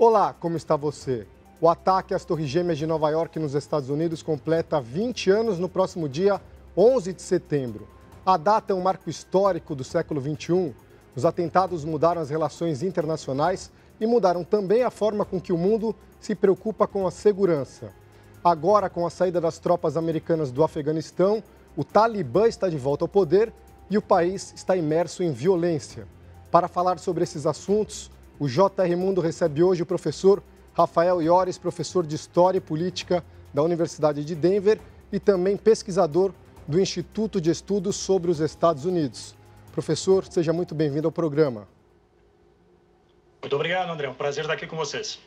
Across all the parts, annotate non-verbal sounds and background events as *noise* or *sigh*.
Olá, como está você? O ataque às Torres Gêmeas de Nova York, nos Estados Unidos, completa 20 anos no próximo dia 11 de setembro. A data é um marco histórico do século XXI. Os atentados mudaram as relações internacionais e mudaram também a forma com que o mundo se preocupa com a segurança. Agora, com a saída das tropas americanas do Afeganistão, o Talibã está de volta ao poder e o país está imerso em violência. Para falar sobre esses assuntos, o JR Mundo recebe hoje o professor Rafael Iores, professor de História e Política da Universidade de Denver e também pesquisador do Instituto de Estudos sobre os Estados Unidos. Professor, seja muito bem-vindo ao programa. Muito obrigado, André. É um prazer estar aqui com vocês.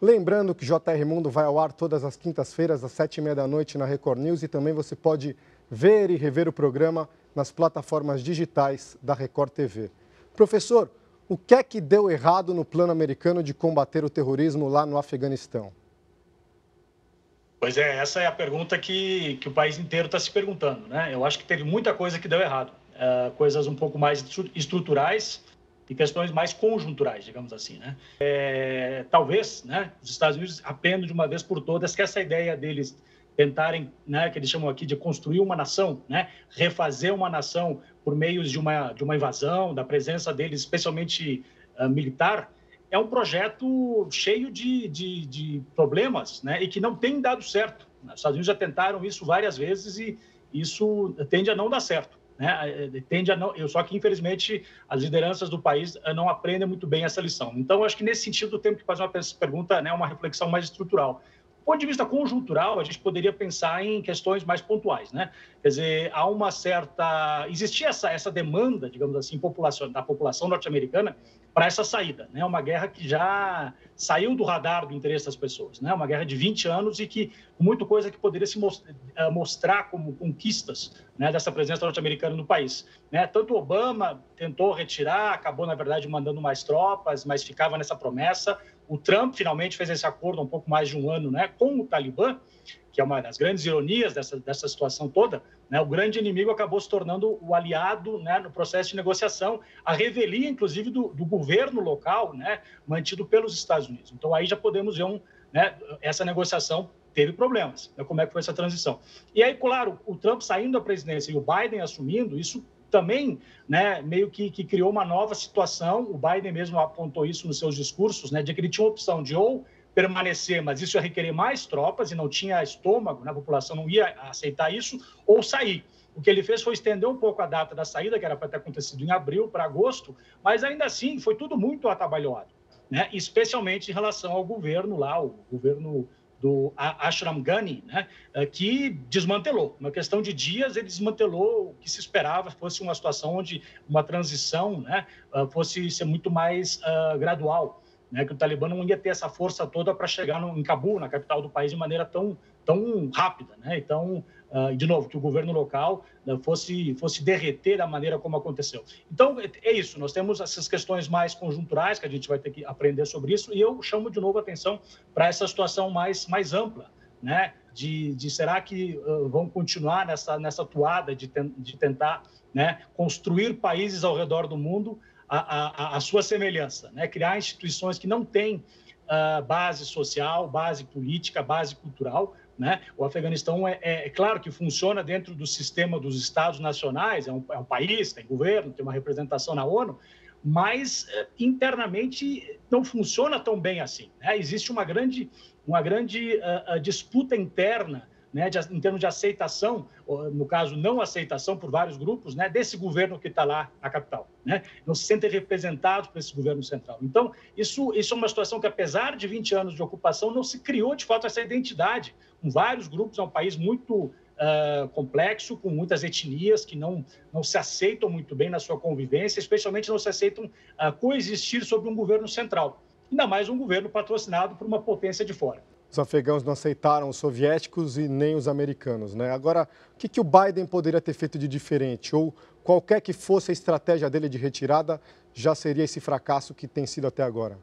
Lembrando que JR Mundo vai ao ar todas as quintas-feiras, às sete e meia da noite, na Record News e também você pode ver e rever o programa nas plataformas digitais da Record TV. Professor, o que é que deu errado no plano americano de combater o terrorismo lá no Afeganistão? Pois é, essa é a pergunta que, que o país inteiro está se perguntando. Né? Eu acho que teve muita coisa que deu errado. Uh, coisas um pouco mais estruturais e questões mais conjunturais, digamos assim. Né? É, talvez né, os Estados Unidos aprendam de uma vez por todas que essa ideia deles tentarem, né, que eles chamam aqui de construir uma nação, né, refazer uma nação por meios de uma, de uma invasão, da presença deles, especialmente uh, militar, é um projeto cheio de, de, de, problemas né, e que não tem dado certo. Os Estados Unidos já tentaram isso várias vezes e isso tende a não dar certo. Né? Tende a não, só que infelizmente as lideranças do país eh, não aprendem muito bem essa lição. Então, acho que nesse sentido temos que fazer uma pergunta, né, uma reflexão mais estrutural. Ponto de vista conjuntural, a gente poderia pensar em questões mais pontuais, né? Quer dizer, há uma certa. Existia essa, essa demanda, digamos assim, população, da população norte-americana para essa saída, né? Uma guerra que já saiu do radar do interesse das pessoas, né? Uma guerra de 20 anos e que muita coisa que poderia se eh, mostrar como conquistas, né? Dessa presença norte-americana no país, né? Tanto Obama tentou retirar, acabou na verdade mandando mais tropas, mas ficava nessa promessa. O Trump finalmente fez esse acordo há um pouco mais de um ano né, com o Talibã, que é uma das grandes ironias dessa, dessa situação toda. Né, o grande inimigo acabou se tornando o aliado né, no processo de negociação, a revelia, inclusive, do, do governo local, né, mantido pelos Estados Unidos. Então, aí já podemos ver um, né, essa negociação teve problemas. Né, como é que foi essa transição? E aí, claro, o Trump saindo da presidência e o Biden assumindo, isso também né, meio que, que, criou uma nova situação. O Biden mesmo apontou isso nos seus discursos, né, de que ele tinha opção de ou permanecer, mas isso ia requerer mais tropas e não tinha estômago, né, a população não ia aceitar isso, ou sair. O que ele fez foi estender um pouco a data da saída, que era para ter acontecido em abril para agosto, mas ainda assim foi tudo muito atabalhoado, né? especialmente em relação ao governo lá, o governo do Ashram Ghani, né, eh, que desmantelou. Uma questão de dias, ele desmantelou o que se esperava fosse uma situação onde uma transição né, eh, fosse ser muito mais uh, gradual, né, que o Talibã não ia ter essa força toda para chegar no, em Cabul, na capital do país, de maneira tão, tão rápida. Né? Então, de novo, que o governo local uh, fosse, fosse derreter da maneira como aconteceu. Então, é, é isso, nós temos essas questões mais conjunturais, que a gente vai ter que aprender sobre isso, e eu chamo de novo a atenção para essa situação mais, mais ampla, né? De, de será que uh, vão continuar nessa, nessa toada de, ten, de tentar né, construir países ao redor do mundo a, a, a sua semelhança, né? criar instituições que não têm uh, base social, base política, base cultural, né? O Afeganistão é, é, é, claro que funciona dentro do sistema dos Estados nacionais, é um, é um país, tem governo, tem uma representação na ONU, mas eh, internamente não funciona tão bem assim. Né? Existe uma grande, uma grande uh, disputa interna né, de, em termos de aceitação, no caso, não aceitação por vários grupos, né, desse governo que está lá na capital. Né? Não se sentem representados por esse governo central. Então, isso, isso é uma situação que, apesar de 20 anos de ocupação, não se criou, de fato, essa identidade. Com vários grupos, é um país muito uh, complexo, com muitas etnias que não, não se aceitam muito bem na sua convivência, especialmente não se aceitam uh, coexistir sob um governo central. Ainda mais um governo patrocinado por uma potência de fora os afegãos não aceitaram os soviéticos e nem os americanos. Né? Agora, o que, que o Biden poderia ter feito de diferente? Ou qualquer que fosse a estratégia dele de retirada, já seria esse fracasso que tem sido até agora?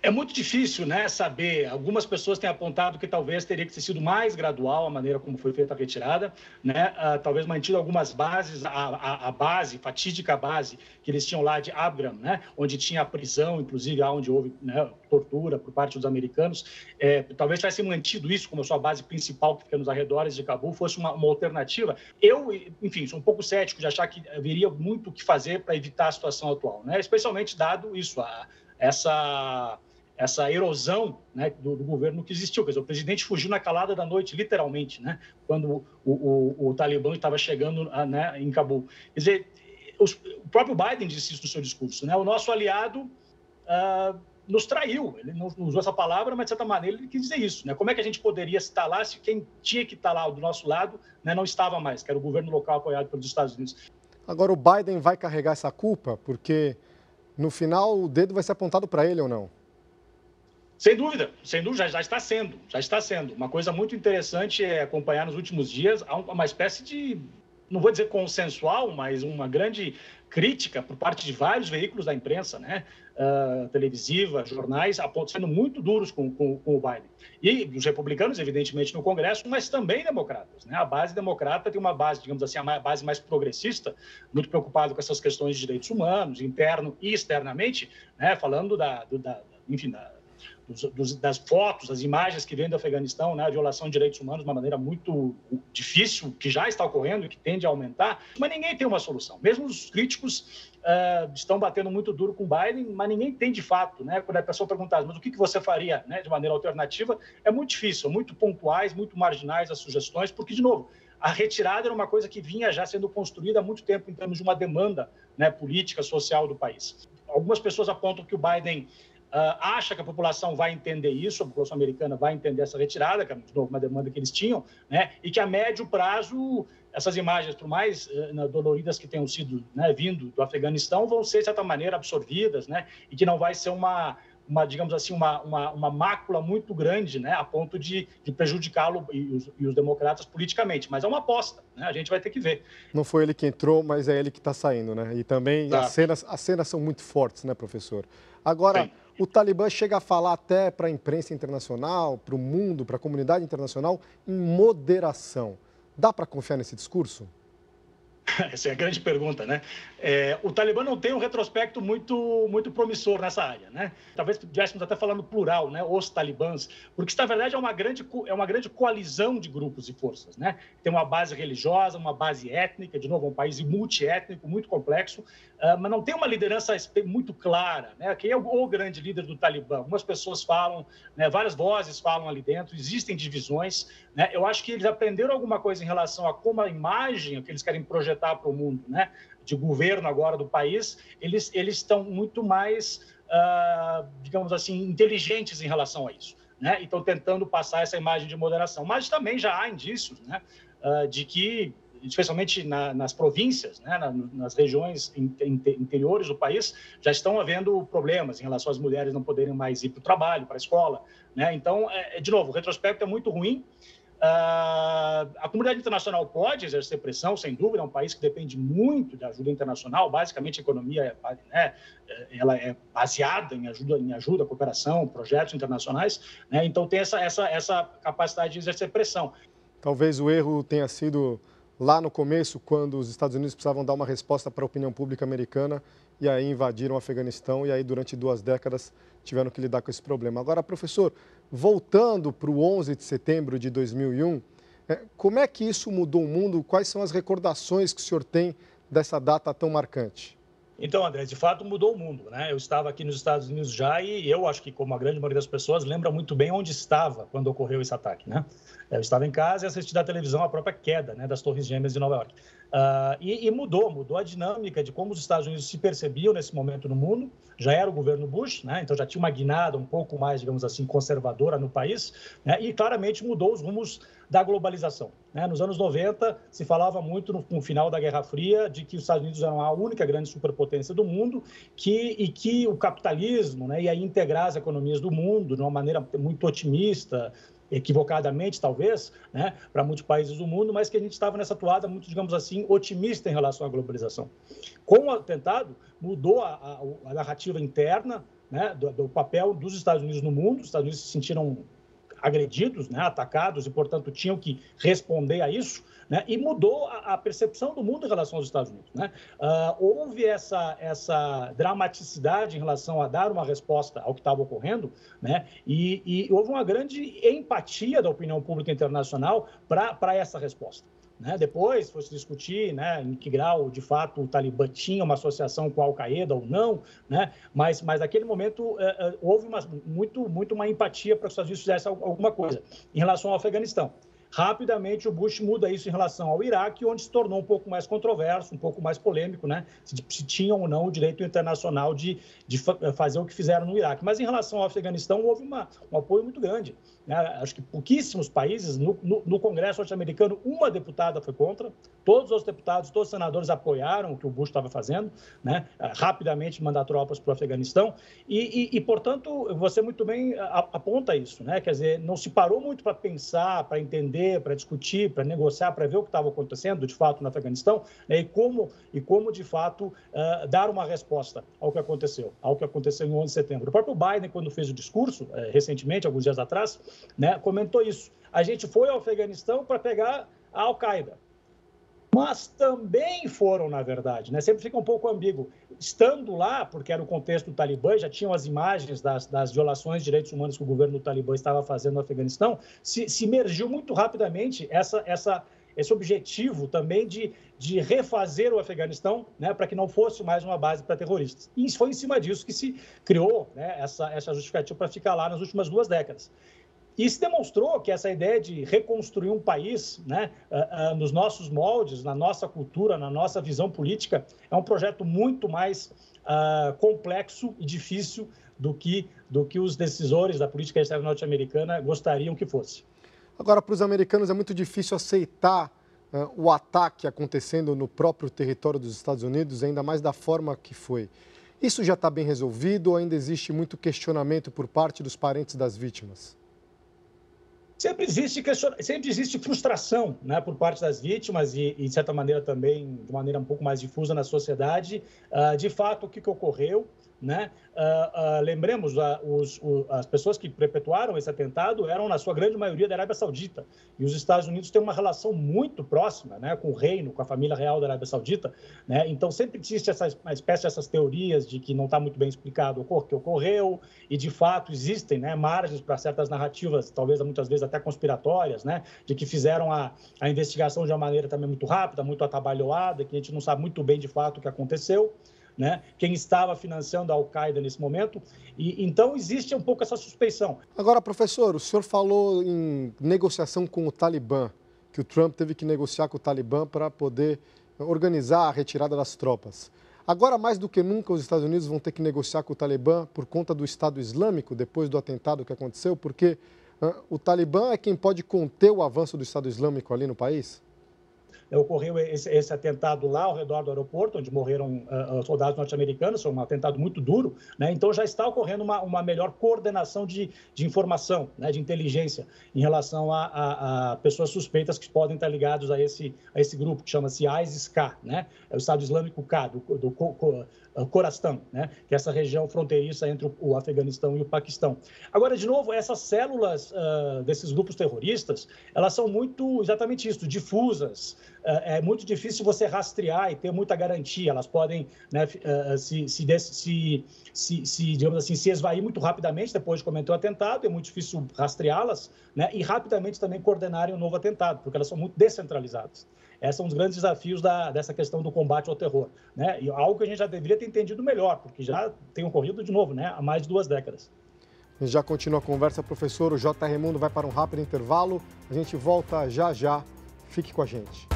É muito difícil né, saber. Algumas pessoas têm apontado que talvez teria que ter sido mais gradual a maneira como foi feita a retirada, né? Uh, talvez mantido algumas bases, a, a, a, base, fatídica base que eles tinham lá de Abraham, né? onde tinha a prisão, inclusive onde houve né, tortura por parte dos americanos. É, talvez tivesse mantido isso como a sua base principal, que fica nos arredores de Cabul, fosse uma, uma alternativa. Eu, enfim, sou um pouco cético de achar que haveria muito o que fazer para evitar a situação atual, né? especialmente dado isso, a, essa essa erosão né, do, do, governo que existiu. Quer dizer, o presidente fugiu na calada da noite, literalmente, né, quando o, o, o Talibã estava chegando a, né, em Cabul. Quer dizer, os, o próprio Biden disse isso no seu discurso. Né, o nosso aliado uh, nos traiu. Ele não usou essa palavra, mas de certa maneira ele quis dizer isso. Né? Como é que a gente poderia estar lá se quem tinha que estar lá do nosso lado né, não estava mais, que era o governo local apoiado pelos Estados Unidos? Agora, o Biden vai carregar essa culpa, porque no final o dedo vai ser apontado para ele ou não? Sem dúvida, sem dúvida, já, está sendo, já está sendo. Uma coisa muito interessante é acompanhar nos últimos dias uma espécie de, não vou dizer consensual, mas uma grande crítica por parte de vários veículos da imprensa, né, uh, televisiva, jornais, sendo muito duros com, com, com, o Biden. E os republicanos, evidentemente, no Congresso, mas também democratas. Né? A base democrata tem uma base, digamos assim, a base mais progressista, muito preocupado com essas questões de direitos humanos, interno e externamente, né, falando da, do, da enfim, da dos, dos, das fotos, das imagens que vêm do Afeganistão, né, a violação de direitos humanos de uma maneira muito difícil, que já está ocorrendo e que tende a aumentar, mas ninguém tem uma solução. Mesmo os críticos uh, estão batendo muito duro com Biden, mas ninguém tem de fato, né? Quando a pessoa perguntar, mas o que, que você faria né, de maneira alternativa, é muito difícil, muito pontuais, muito marginais as sugestões, porque, de novo, a retirada era uma coisa que vinha já sendo construída há muito tempo em termos de uma demanda né, política, social do país. Algumas pessoas apontam que o Biden acha que a população vai entender isso, a população americana vai entender essa retirada, que é de novo, uma demanda que eles tinham, né? e que a médio prazo essas imagens, por mais uh, doloridas que tenham sido né, vindo do Afeganistão, vão ser, de certa maneira, absorvidas, né? e que não vai ser uma, uma digamos assim, uma, uma, uma mácula muito grande, né, a ponto de, de prejudicá-lo e os, e os, democratas politicamente. Mas é uma aposta, né? a gente vai ter que ver. Não foi ele que entrou, mas é ele que está saindo, né? E também tá. as, cenas, as cenas são muito fortes, né, professor? Agora, Sim. O Talibã chega a falar até para a imprensa internacional, para o mundo, para a comunidade internacional, em moderação. Dá para confiar nesse discurso? *laughs* Essa é a grande pergunta, né? É, o Talibã não tem um retrospecto muito, muito promissor nessa área, né? Talvez estivéssemos até falando plural, né? Os talibãs, porque isso, na verdade, é uma, grande, é uma grande coalizão de grupos e forças, né? Tem uma base religiosa, uma base étnica, de novo, um país multiétnico, muito complexo, uh, mas não tem uma liderança muito clara, né? Quem é o grande líder do Talibã? Algumas pessoas falam, né? várias vozes falam ali dentro, existem divisões, né? Eu acho que eles aprenderam alguma coisa em relação a como a imagem que eles querem projetar para o mundo, né? de governo agora do país, eles, eles estão muito mais, uh, digamos assim, inteligentes em relação a isso. Né? E estão tentando passar essa imagem de moderação. Mas também já há indícios né? Uh, de que, especialmente na, nas províncias, né? Na, nas regiões interiores do país, já estão havendo problemas em relação às mulheres não poderem mais ir para o trabalho, para a escola. Né? Então, é, de novo, o retrospecto é muito ruim. Uh, a comunidade internacional pode exercer pressão, sem dúvida, é um país que depende muito de ajuda internacional, basicamente a economia é, né, ela é baseada em ajuda, em ajuda, cooperação, projetos internacionais, né, então tem essa, essa, essa capacidade de exercer pressão. Talvez o erro tenha sido lá no começo, quando os Estados Unidos precisavam dar uma resposta para a opinião pública americana e aí invadiram o Afeganistão e aí durante duas décadas tiveram que lidar com esse problema. Agora, professor, voltando para o 11 de setembro de 2001, é, como é que isso mudou o mundo? Quais são as recordações que o senhor tem dessa data tão marcante? Então, André, de fato mudou o mundo, né? Eu estava aqui nos Estados Unidos já e eu acho que, como a grande maioria das pessoas, lembra muito bem onde estava quando ocorreu esse ataque, né? Eu estava em casa e assisti da televisão a própria queda né, das Torres Gêmeas de Nova York. Uh, e, e, mudou, mudou a dinâmica de como os Estados Unidos se percebiam nesse momento no mundo. Já era o governo Bush, né? então já tinha uma guinada um pouco mais, digamos assim, conservadora no país, né? e claramente mudou os rumos da globalização. Né? Nos anos 90, se falava muito no, no, final da Guerra Fria de que os Estados Unidos eram a única grande superpotência do mundo que, e que o capitalismo né, ia integrar as economias do mundo de uma maneira muito otimista, equivocadamente talvez, né, para muitos países do mundo, mas que a gente estava nessa toada muito, digamos assim, otimista em relação à globalização. Com o atentado, mudou a, a, a narrativa interna né, do, do, papel dos Estados Unidos no mundo. Os Estados Unidos se sentiram agredidos, né, atacados e, portanto, tinham que responder a isso. Né, e mudou a, a, percepção do mundo em relação aos Estados Unidos. Né? Uh, houve essa, essa dramaticidade em relação a dar uma resposta ao que estava ocorrendo, né? e, e houve uma grande empatia da opinião pública internacional para essa resposta. Né? Depois foi se discutir né, em que grau, de fato, o Talibã tinha uma associação com a Al-Qaeda ou não, né? mas, mas naquele momento é, é, houve uma, muito, muito uma empatia para que os Estados Unidos fizessem alguma coisa em relação ao Afeganistão. Rapidamente, o Bush muda isso em relação ao Iraque, onde se tornou um pouco mais controverso, um pouco mais polêmico, né? Se, se tinham ou não o direito internacional de, de fazer o que fizeram no Iraque. Mas em relação ao Afeganistão, houve uma, um apoio muito grande. Né? Acho que pouquíssimos países, no, no, no Congresso norte-americano, uma deputada foi contra, todos os deputados, todos os senadores apoiaram o que o Bush estava fazendo, né? rapidamente mandar tropas para o Afeganistão, e, e, e, portanto, você muito bem aponta isso, né? quer dizer, não se parou muito para pensar, para entender, para discutir, para negociar, para ver o que estava acontecendo, de fato, no Afeganistão, né? e, como, e como, de fato, uh, dar uma resposta ao que aconteceu, ao que aconteceu em 11 de setembro. O próprio Biden, quando fez o discurso, uh, recentemente, alguns dias atrás, né, comentou isso. A gente foi ao Afeganistão para pegar a Al-Qaeda. Mas também foram, na verdade, né? sempre fica um pouco ambíguo. Estando lá, porque era o contexto do Talibã, já tinham as imagens das, das violações de direitos humanos que o governo do Talibã estava fazendo no Afeganistão, se, se emergiu muito rapidamente essa, essa, esse objetivo também de, de refazer o Afeganistão né, para que não fosse mais uma base para terroristas. E foi em cima disso que se criou né, essa, essa justificativa para ficar lá nas últimas duas décadas. E se demonstrou que essa ideia de reconstruir um país né, uh, uh, nos nossos moldes, na nossa cultura, na nossa visão política, é um projeto muito mais uh, complexo e difícil do que, do que os decisores da política externa norte-americana gostariam que fosse. Agora, para os americanos é muito difícil aceitar o ataque acontecendo no próprio território dos Estados Unidos, ainda mais da forma que foi. Isso já está bem resolvido ou ainda existe muito questionamento por parte dos parentes das vítimas? Sempre existe, sempre existe frustração né, por parte das vítimas e, e, de certa maneira, também de maneira um pouco mais difusa na sociedade. Uh, de fato, o que, que ocorreu? Né? Uh, uh, lembremos, uh, os, as pessoas que perpetuaram esse atentado eram, na sua grande maioria, da Arábia Saudita. E os Estados Unidos têm uma relação muito próxima né, com o reino, com a família real da Arábia Saudita. Né? Então, sempre existe essa uma espécie dessas teorias de que não está muito bem explicado o que ocorreu, e, de fato, existem né, margens para certas narrativas, talvez muitas vezes até conspiratórias, né, de que fizeram a, a investigação de uma maneira também muito rápida, muito atabalhoada, que a gente não sabe muito bem, de fato, o que aconteceu né? quem estava financiando a Al-Qaeda nesse momento. E, então, existe um pouco essa suspeição. Agora, professor, o senhor falou em negociação com o Talibã, que o Trump teve que negociar com o Talibã para poder organizar a retirada das tropas. Agora, mais do que nunca, os Estados Unidos vão ter que negociar com o Talibã por conta do Estado Islâmico, depois do atentado que aconteceu, porque o Talibã é quem pode conter o avanço do Estado Islâmico ali no país? Ocorreu esse, esse, atentado lá ao redor do aeroporto, onde morreram uh, soldados norte-americanos, foi um atentado muito duro, né? então já está ocorrendo uma, uma melhor coordenação de, de informação, né? de inteligência, em relação a, a, a, pessoas suspeitas que podem estar ligados a esse, a esse grupo, que chama-se ISIS-K, né? é o Estado Islâmico K, do, do, do Corazão, né? que é essa região fronteiriça entre o Afeganistão e o Paquistão. Agora, de novo, essas células uh, desses grupos terroristas, elas são muito, exatamente isso, difusas, é, é muito difícil você rastrear e ter muita garantia. Elas podem né, é, se, se, se, se, se, digamos assim, se esvair muito rapidamente depois de cometer o atentado, é muito difícil rastreá-las né, e rapidamente também coordenarem um novo atentado, porque elas são muito descentralizadas. Esses são os grandes desafios da, dessa questão do combate ao terror. Né? E algo que a gente já deveria ter entendido melhor, porque já tem ocorrido de novo né, há mais de duas décadas. Já continua a conversa, professor. O J. Raimundo vai para um rápido intervalo. A gente volta já já. Fique com a gente.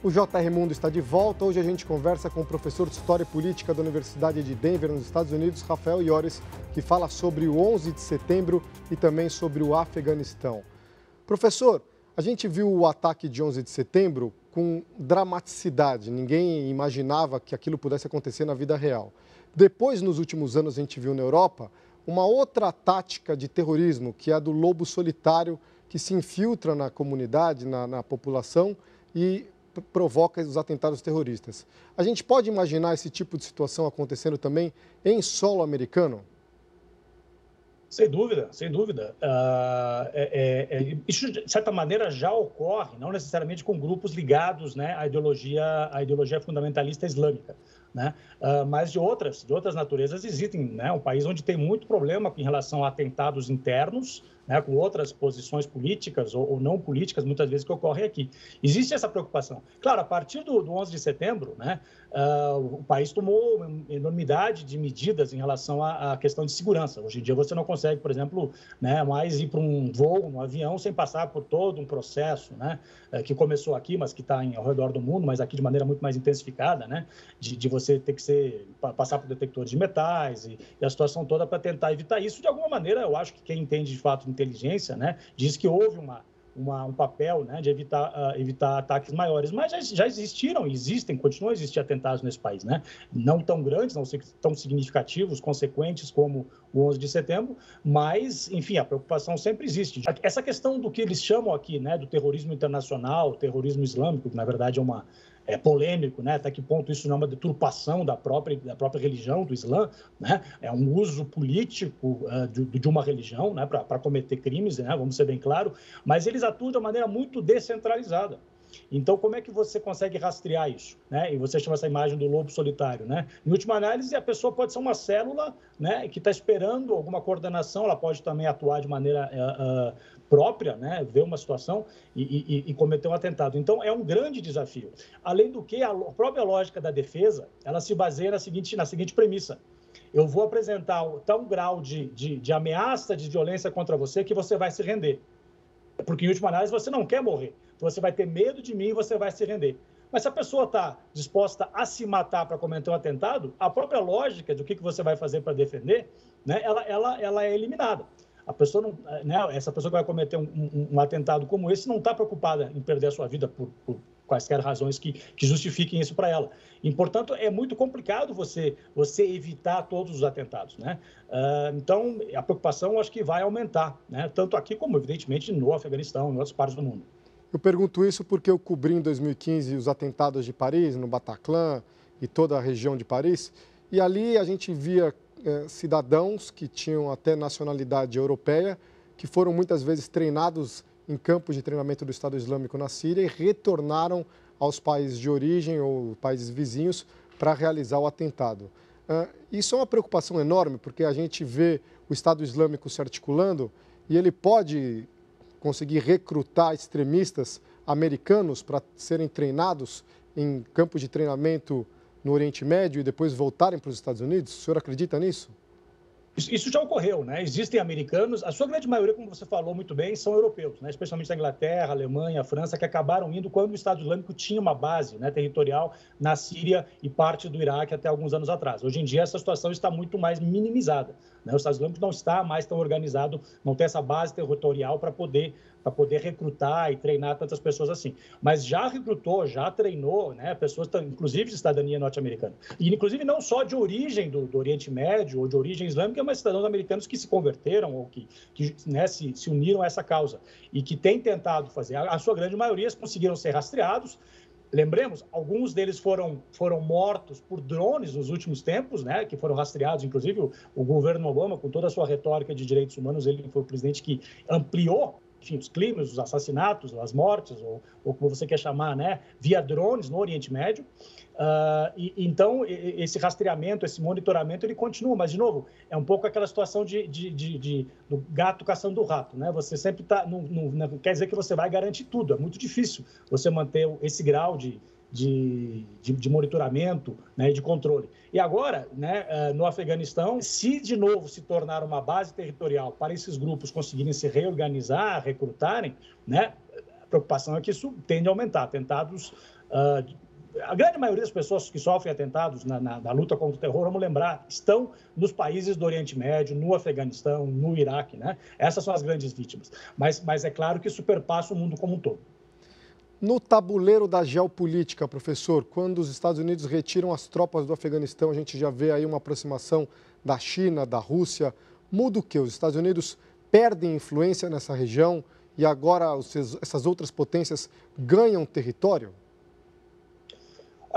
O JR Mundo está de volta. Hoje a gente conversa com o professor de História e Política da Universidade de Denver, nos Estados Unidos, Rafael Iores, que fala sobre o 11 de setembro e também sobre o Afeganistão. Professor, a gente viu o ataque de 11 de setembro com dramaticidade. Ninguém imaginava que aquilo pudesse acontecer na vida real. Depois, nos últimos anos, a gente viu na Europa uma outra tática de terrorismo, que é a do lobo solitário, que se infiltra na comunidade, na, na população e provoca os atentados terroristas. A gente pode imaginar esse tipo de situação acontecendo também em solo americano? Sem dúvida, sem dúvida. Uh, é, é, isso, de certa maneira, já ocorre, não necessariamente com grupos ligados né, à, ideologia, à ideologia fundamentalista islâmica. Né? Uh, mas de outras, de outras naturezas existem. Né? Um país onde tem muito problema em relação a atentados internos, né, com outras posições políticas ou, ou, não políticas, muitas vezes, que ocorrem aqui. Existe essa preocupação. Claro, a partir do, do 11 de setembro, né, uh, o país tomou uma enormidade de medidas em relação à, à, questão de segurança. Hoje em dia, você não consegue, por exemplo, né, mais ir para um voo, um avião, sem passar por todo um processo né, uh, que começou aqui, mas que está ao redor do mundo, mas aqui de maneira muito mais intensificada, né, de, de você ter que ser, passar por detectores de metais e, e a situação toda para tentar evitar isso. De alguma maneira, eu acho que quem entende de fato inteligência, né, diz que houve uma, uma, um papel né, de evitar, uh, evitar ataques maiores. Mas já, já existiram, existem, continuam a existir atentados nesse país, né? Não tão grandes, não tão significativos, consequentes como o 11 de setembro, mas, enfim, a preocupação sempre existe. Essa questão do que eles chamam aqui, né, do terrorismo internacional, terrorismo islâmico, que na verdade é uma é, polêmico, né? Até que ponto isso não é uma deturpação da própria, da própria religião do Islã, né? É um uso político uh, de, de, uma religião, né? Para cometer crimes, né? Vamos ser bem claro. Mas eles atuam de uma maneira muito descentralizada. Então, como é que você consegue rastrear isso? Né? E você chama essa imagem do lobo solitário. Né? Em última análise, a pessoa pode ser uma célula né, que está esperando alguma coordenação, ela pode também atuar de maneira uh, uh, própria, né, ver uma situação e, e, e, cometer um atentado. Então, é um grande desafio. Além do que, a própria lógica da defesa, ela se baseia na seguinte, na seguinte premissa. Eu vou apresentar tal grau de, de, de ameaça, de violência contra você, que você vai se render. Porque, em última análise, você não quer morrer. Você vai ter medo de mim e você vai se render. Mas se a pessoa está disposta a se matar para cometer um atentado, a própria lógica do que, que você vai fazer para defender, né, ela, ela, ela é eliminada. A pessoa não, né, essa pessoa que vai cometer um, um, um atentado como esse não está preocupada em perder a sua vida por, por quaisquer razões que, que justifiquem isso para ela. E, portanto, é muito complicado você, você evitar todos os atentados. Né? Uh, então, a preocupação acho que vai aumentar, né? tanto aqui como, evidentemente, no Afeganistão, em outras partes do mundo. Eu pergunto isso porque eu cobri em 2015 os atentados de Paris, no Bataclan e toda a região de Paris, e ali a gente via é, cidadãos que tinham até nacionalidade europeia, que foram muitas vezes treinados em campos de treinamento do Estado Islâmico na Síria e retornaram aos países de origem ou países vizinhos para realizar o atentado. Uh, isso é uma preocupação enorme, porque a gente vê o Estado Islâmico se articulando e ele pode conseguir recrutar extremistas americanos para serem treinados em campos de treinamento no Oriente Médio e depois voltarem para os Estados Unidos? O senhor acredita nisso? Isso já ocorreu, né? Existem americanos, a sua grande maioria, como você falou muito bem, são europeus, né? especialmente a Inglaterra, Alemanha, França, que acabaram indo quando o Estado Islâmico tinha uma base né, territorial na Síria e parte do Iraque até alguns anos atrás. Hoje em dia, essa situação está muito mais minimizada. Né? O Estado Islâmico não está mais tão organizado, não tem essa base territorial para poder, poder recrutar e treinar tantas pessoas assim. Mas já recrutou, já treinou né, pessoas, inclusive de cidadania norte-americana. E, inclusive, não só de origem do, do, Oriente Médio ou de origem islâmica, mas cidadãos americanos que se converteram ou que, que né, se, se uniram a essa causa e que têm tentado fazer. A, a sua grande maioria conseguiram ser rastreados, Lembremos, alguns deles foram, foram mortos por drones nos últimos tempos, né, que foram rastreados, inclusive o, o governo Obama, com toda a sua retórica de direitos humanos, ele foi o presidente que ampliou enfim, os crimes, os assassinatos, as mortes, ou, ou como você quer chamar, né, via drones no Oriente Médio. Uh, e, então, esse rastreamento, esse monitoramento, ele continua, mas, de novo, é um pouco aquela situação de, de, de, de do gato caçando o rato, né? Você sempre está, não, não, quer dizer que você vai garantir tudo, é muito difícil você manter esse grau de, de, de, de, monitoramento né, e de controle. E agora, né, eh, no Afeganistão, se de novo se tornar uma base territorial para esses grupos conseguirem se reorganizar, recrutarem, né, a preocupação é que isso tende a aumentar. Atentados uh, a grande maioria das pessoas que sofrem atentados na, na, na, luta contra o terror, vamos lembrar, estão nos países do Oriente Médio, no Afeganistão, no Iraque, né? Essas são as grandes vítimas. Mas, mas é claro que superpassa o mundo como um todo. No tabuleiro da geopolítica, professor, quando os Estados Unidos retiram as tropas do Afeganistão, a gente já vê aí uma aproximação da China, da Rússia. Muda o que? Os Estados Unidos perdem influência nessa região e agora essas outras potências ganham território?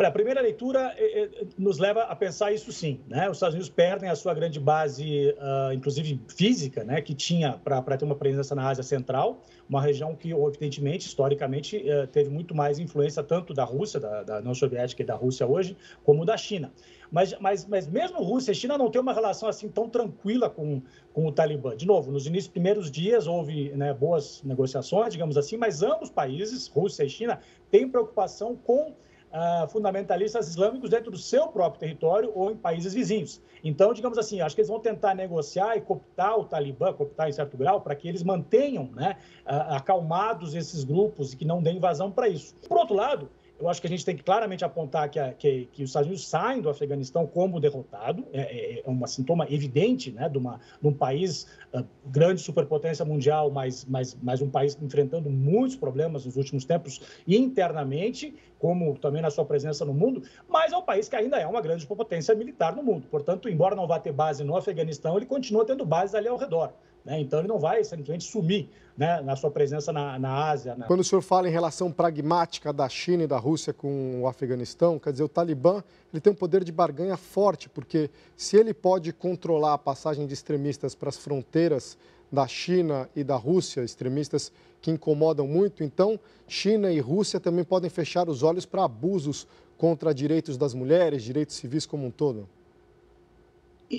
Olha, a primeira leitura eh, eh, nos leva a pensar isso sim. Né? Os Estados Unidos perdem a sua grande base, uh, inclusive física, né, que tinha para ter uma presença na Ásia Central, uma região que, evidentemente, historicamente, uh, teve muito mais influência tanto da Rússia, da, da União Soviética e da Rússia hoje, como da China. Mas, mas, mas mesmo Rússia e China não têm uma relação assim tão tranquila com, com o Talibã. De novo, nos inícios, primeiros dias houve né, boas negociações, digamos assim, mas ambos países, Rússia e China, têm preocupação com uh, fundamentalistas islâmicos dentro do seu próprio território ou em países vizinhos. Então, digamos assim, acho que eles vão tentar negociar e cooptar o Talibã, cooptar em certo grau, para que eles mantenham né, uh, acalmados esses grupos e que não deem vazão para isso. Por outro lado, eu acho que a gente tem que claramente apontar que, a, que, que, os Estados Unidos saem do Afeganistão como derrotado, é, é, é um sintoma evidente né, de, uma, de um país uh, grande superpotência mundial, mas, mas, mas um país enfrentando muitos problemas nos últimos tempos internamente, como também na sua presença no mundo, mas é um país que ainda é uma grande superpotência militar no mundo. Portanto, embora não vá ter base no Afeganistão, ele continua tendo bases ali ao redor. Né? Então, ele não vai simplesmente sumir né, na sua presença na, na Ásia. Né? Quando o senhor fala em relação pragmática da China e da Rússia com o Afeganistão, quer dizer, o Talibã ele tem um poder de barganha forte, porque se ele pode controlar a passagem de extremistas para as fronteiras da China e da Rússia, extremistas que incomodam muito, então China e Rússia também podem fechar os olhos para abusos contra direitos das mulheres, direitos civis como um todo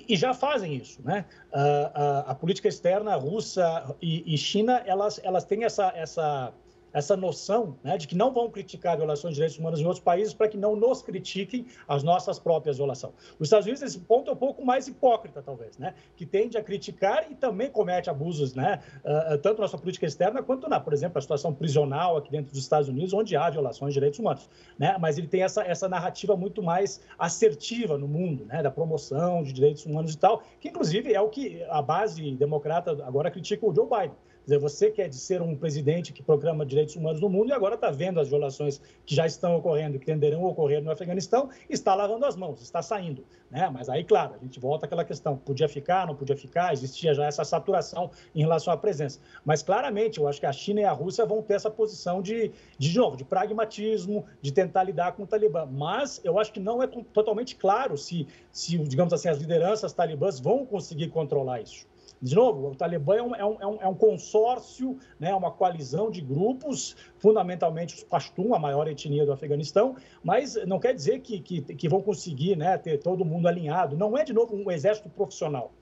e, já fazem isso, né? A, a, a política externa russa e, e, China, elas, elas têm essa, essa essa noção né, de que não vão criticar violações de direitos humanos em outros países para que não nos critiquem as nossas próprias violações. Os Estados Unidos, nesse ponto, é um pouco mais hipócrita, talvez, né, que tende a criticar e também comete abusos, né, uh, tanto na sua política externa quanto na, por exemplo, a situação prisional aqui dentro dos Estados Unidos, onde há violações de direitos humanos. Né, mas ele tem essa, essa narrativa muito mais assertiva no mundo, né, da promoção de direitos humanos e tal, que inclusive é o que a base democrata agora critica o Joe Biden. Dizer, você quer de ser um presidente que programa direitos humanos no mundo e agora está vendo as violações que já estão ocorrendo que tenderão a ocorrer no Afeganistão, está lavando as mãos, está saindo. Né? Mas aí, claro, a gente volta àquela questão: podia ficar, não podia ficar, existia já essa saturação em relação à presença. Mas claramente, eu acho que a China e a Rússia vão ter essa posição de, de, novo, de pragmatismo, de tentar lidar com o Talibã. Mas eu acho que não é totalmente claro se, se digamos assim, as lideranças talibãs vão conseguir controlar isso. De novo, o Talibã é um, é um, é um é consórcio, né, uma coalizão de grupos, fundamentalmente os Pashtun, a maior etnia do Afeganistão, mas não quer dizer que, que, que vão conseguir né, ter todo mundo alinhado. Não é, de novo, um exército profissional.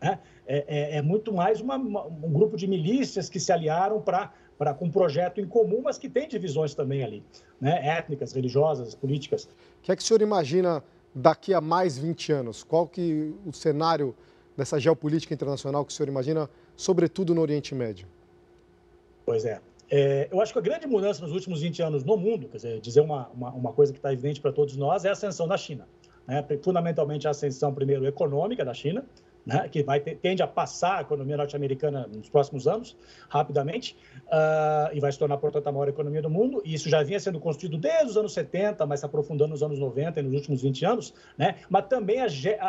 Né? É, é, é muito mais uma, uma, um grupo de milícias que se aliaram para para com um projeto em comum, mas que tem divisões também ali, né? étnicas, religiosas, políticas. O que é que o senhor imagina daqui a mais 20 anos? Qual que o cenário dessa geopolítica internacional que o senhor imagina, sobretudo no Oriente Médio? Pois é. é eu acho que a grande mudança nos últimos 20 anos no mundo, quer dizer, dizer uma, uma, uma coisa que está evidente para todos nós, é a ascensão da China. Né? Fundamentalmente a ascensão, primeiro, econômica da China, né, que vai, tende a passar a economia norte-americana nos próximos anos, rapidamente, uh, e vai se tornar, portanto, a maior economia do mundo. E isso já vinha sendo construído desde os anos 70, mas se aprofundando nos anos 90 e nos últimos 20 anos, né, mas também a,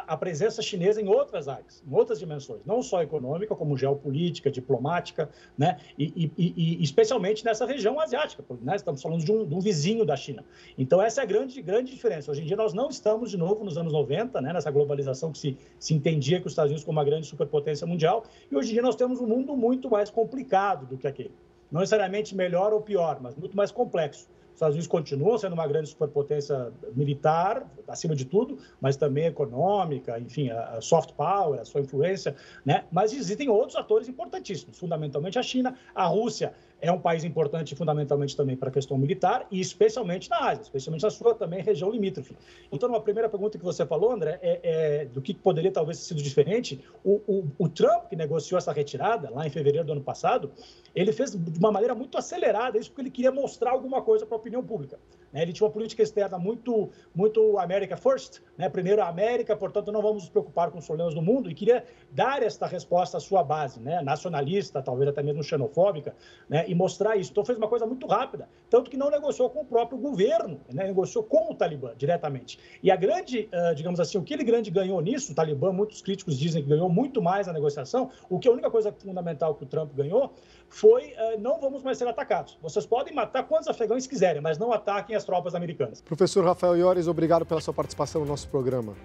a, presença chinesa em outras áreas, em outras dimensões, não só econômica, como geopolítica, diplomática, né, e, e, e especialmente nessa região asiática, né, estamos falando de um, de um, vizinho da China. Então, essa é a grande, grande diferença. Hoje em dia, nós não estamos, de novo, nos anos 90, né, nessa globalização que se, se entendia que os Estados Estados Unidos como uma grande superpotência mundial, e hoje em dia nós temos um mundo muito mais complicado do que aquele. Não necessariamente melhor ou pior, mas muito mais complexo. Os Estados Unidos continuam sendo uma grande superpotência militar, acima de tudo, mas também econômica, enfim, a soft power, a sua influência, né? Mas existem outros atores importantíssimos, fundamentalmente a China, a Rússia é um país importante fundamentalmente também para a questão militar e especialmente na Ásia, especialmente na sua também região limítrofe. Então, uma primeira pergunta que você falou, André, é, é do que poderia talvez ter sido diferente. O, o, o, Trump, que negociou essa retirada lá em fevereiro do ano passado, ele fez de uma maneira muito acelerada isso porque ele queria mostrar alguma coisa para a opinião pública. Né? Ele tinha uma política externa muito, muito America First, né? primeiro a América, portanto não vamos nos preocupar com os problemas do mundo, e queria dar esta resposta à sua base, né? nacionalista, talvez até mesmo xenofóbica, né? E mostrar isso. Então fez uma coisa muito rápida, tanto que não negociou com o próprio governo, né? negociou com o Talibã diretamente. E a grande, uh, digamos assim, o que ele grande ganhou nisso, o Talibã, muitos críticos dizem que ganhou muito mais na negociação, o que a única coisa fundamental que o Trump ganhou foi uh, não vamos mais ser atacados. Vocês podem matar quantos afegãos quiserem, mas não ataquem as tropas americanas. Professor Rafael Iores, obrigado pela sua participação no nosso programa.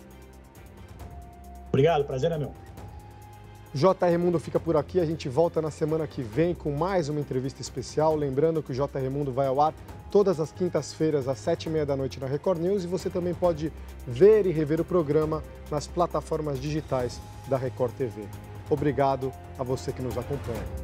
Obrigado, prazer é meu. JR Mundo fica por aqui, a gente volta na semana que vem com mais uma entrevista especial. Lembrando que o JR Mundo vai ao ar todas as quintas-feiras, às sete e meia da noite na Record News e você também pode ver e rever o programa nas plataformas digitais da Record TV. Obrigado a você que nos acompanha.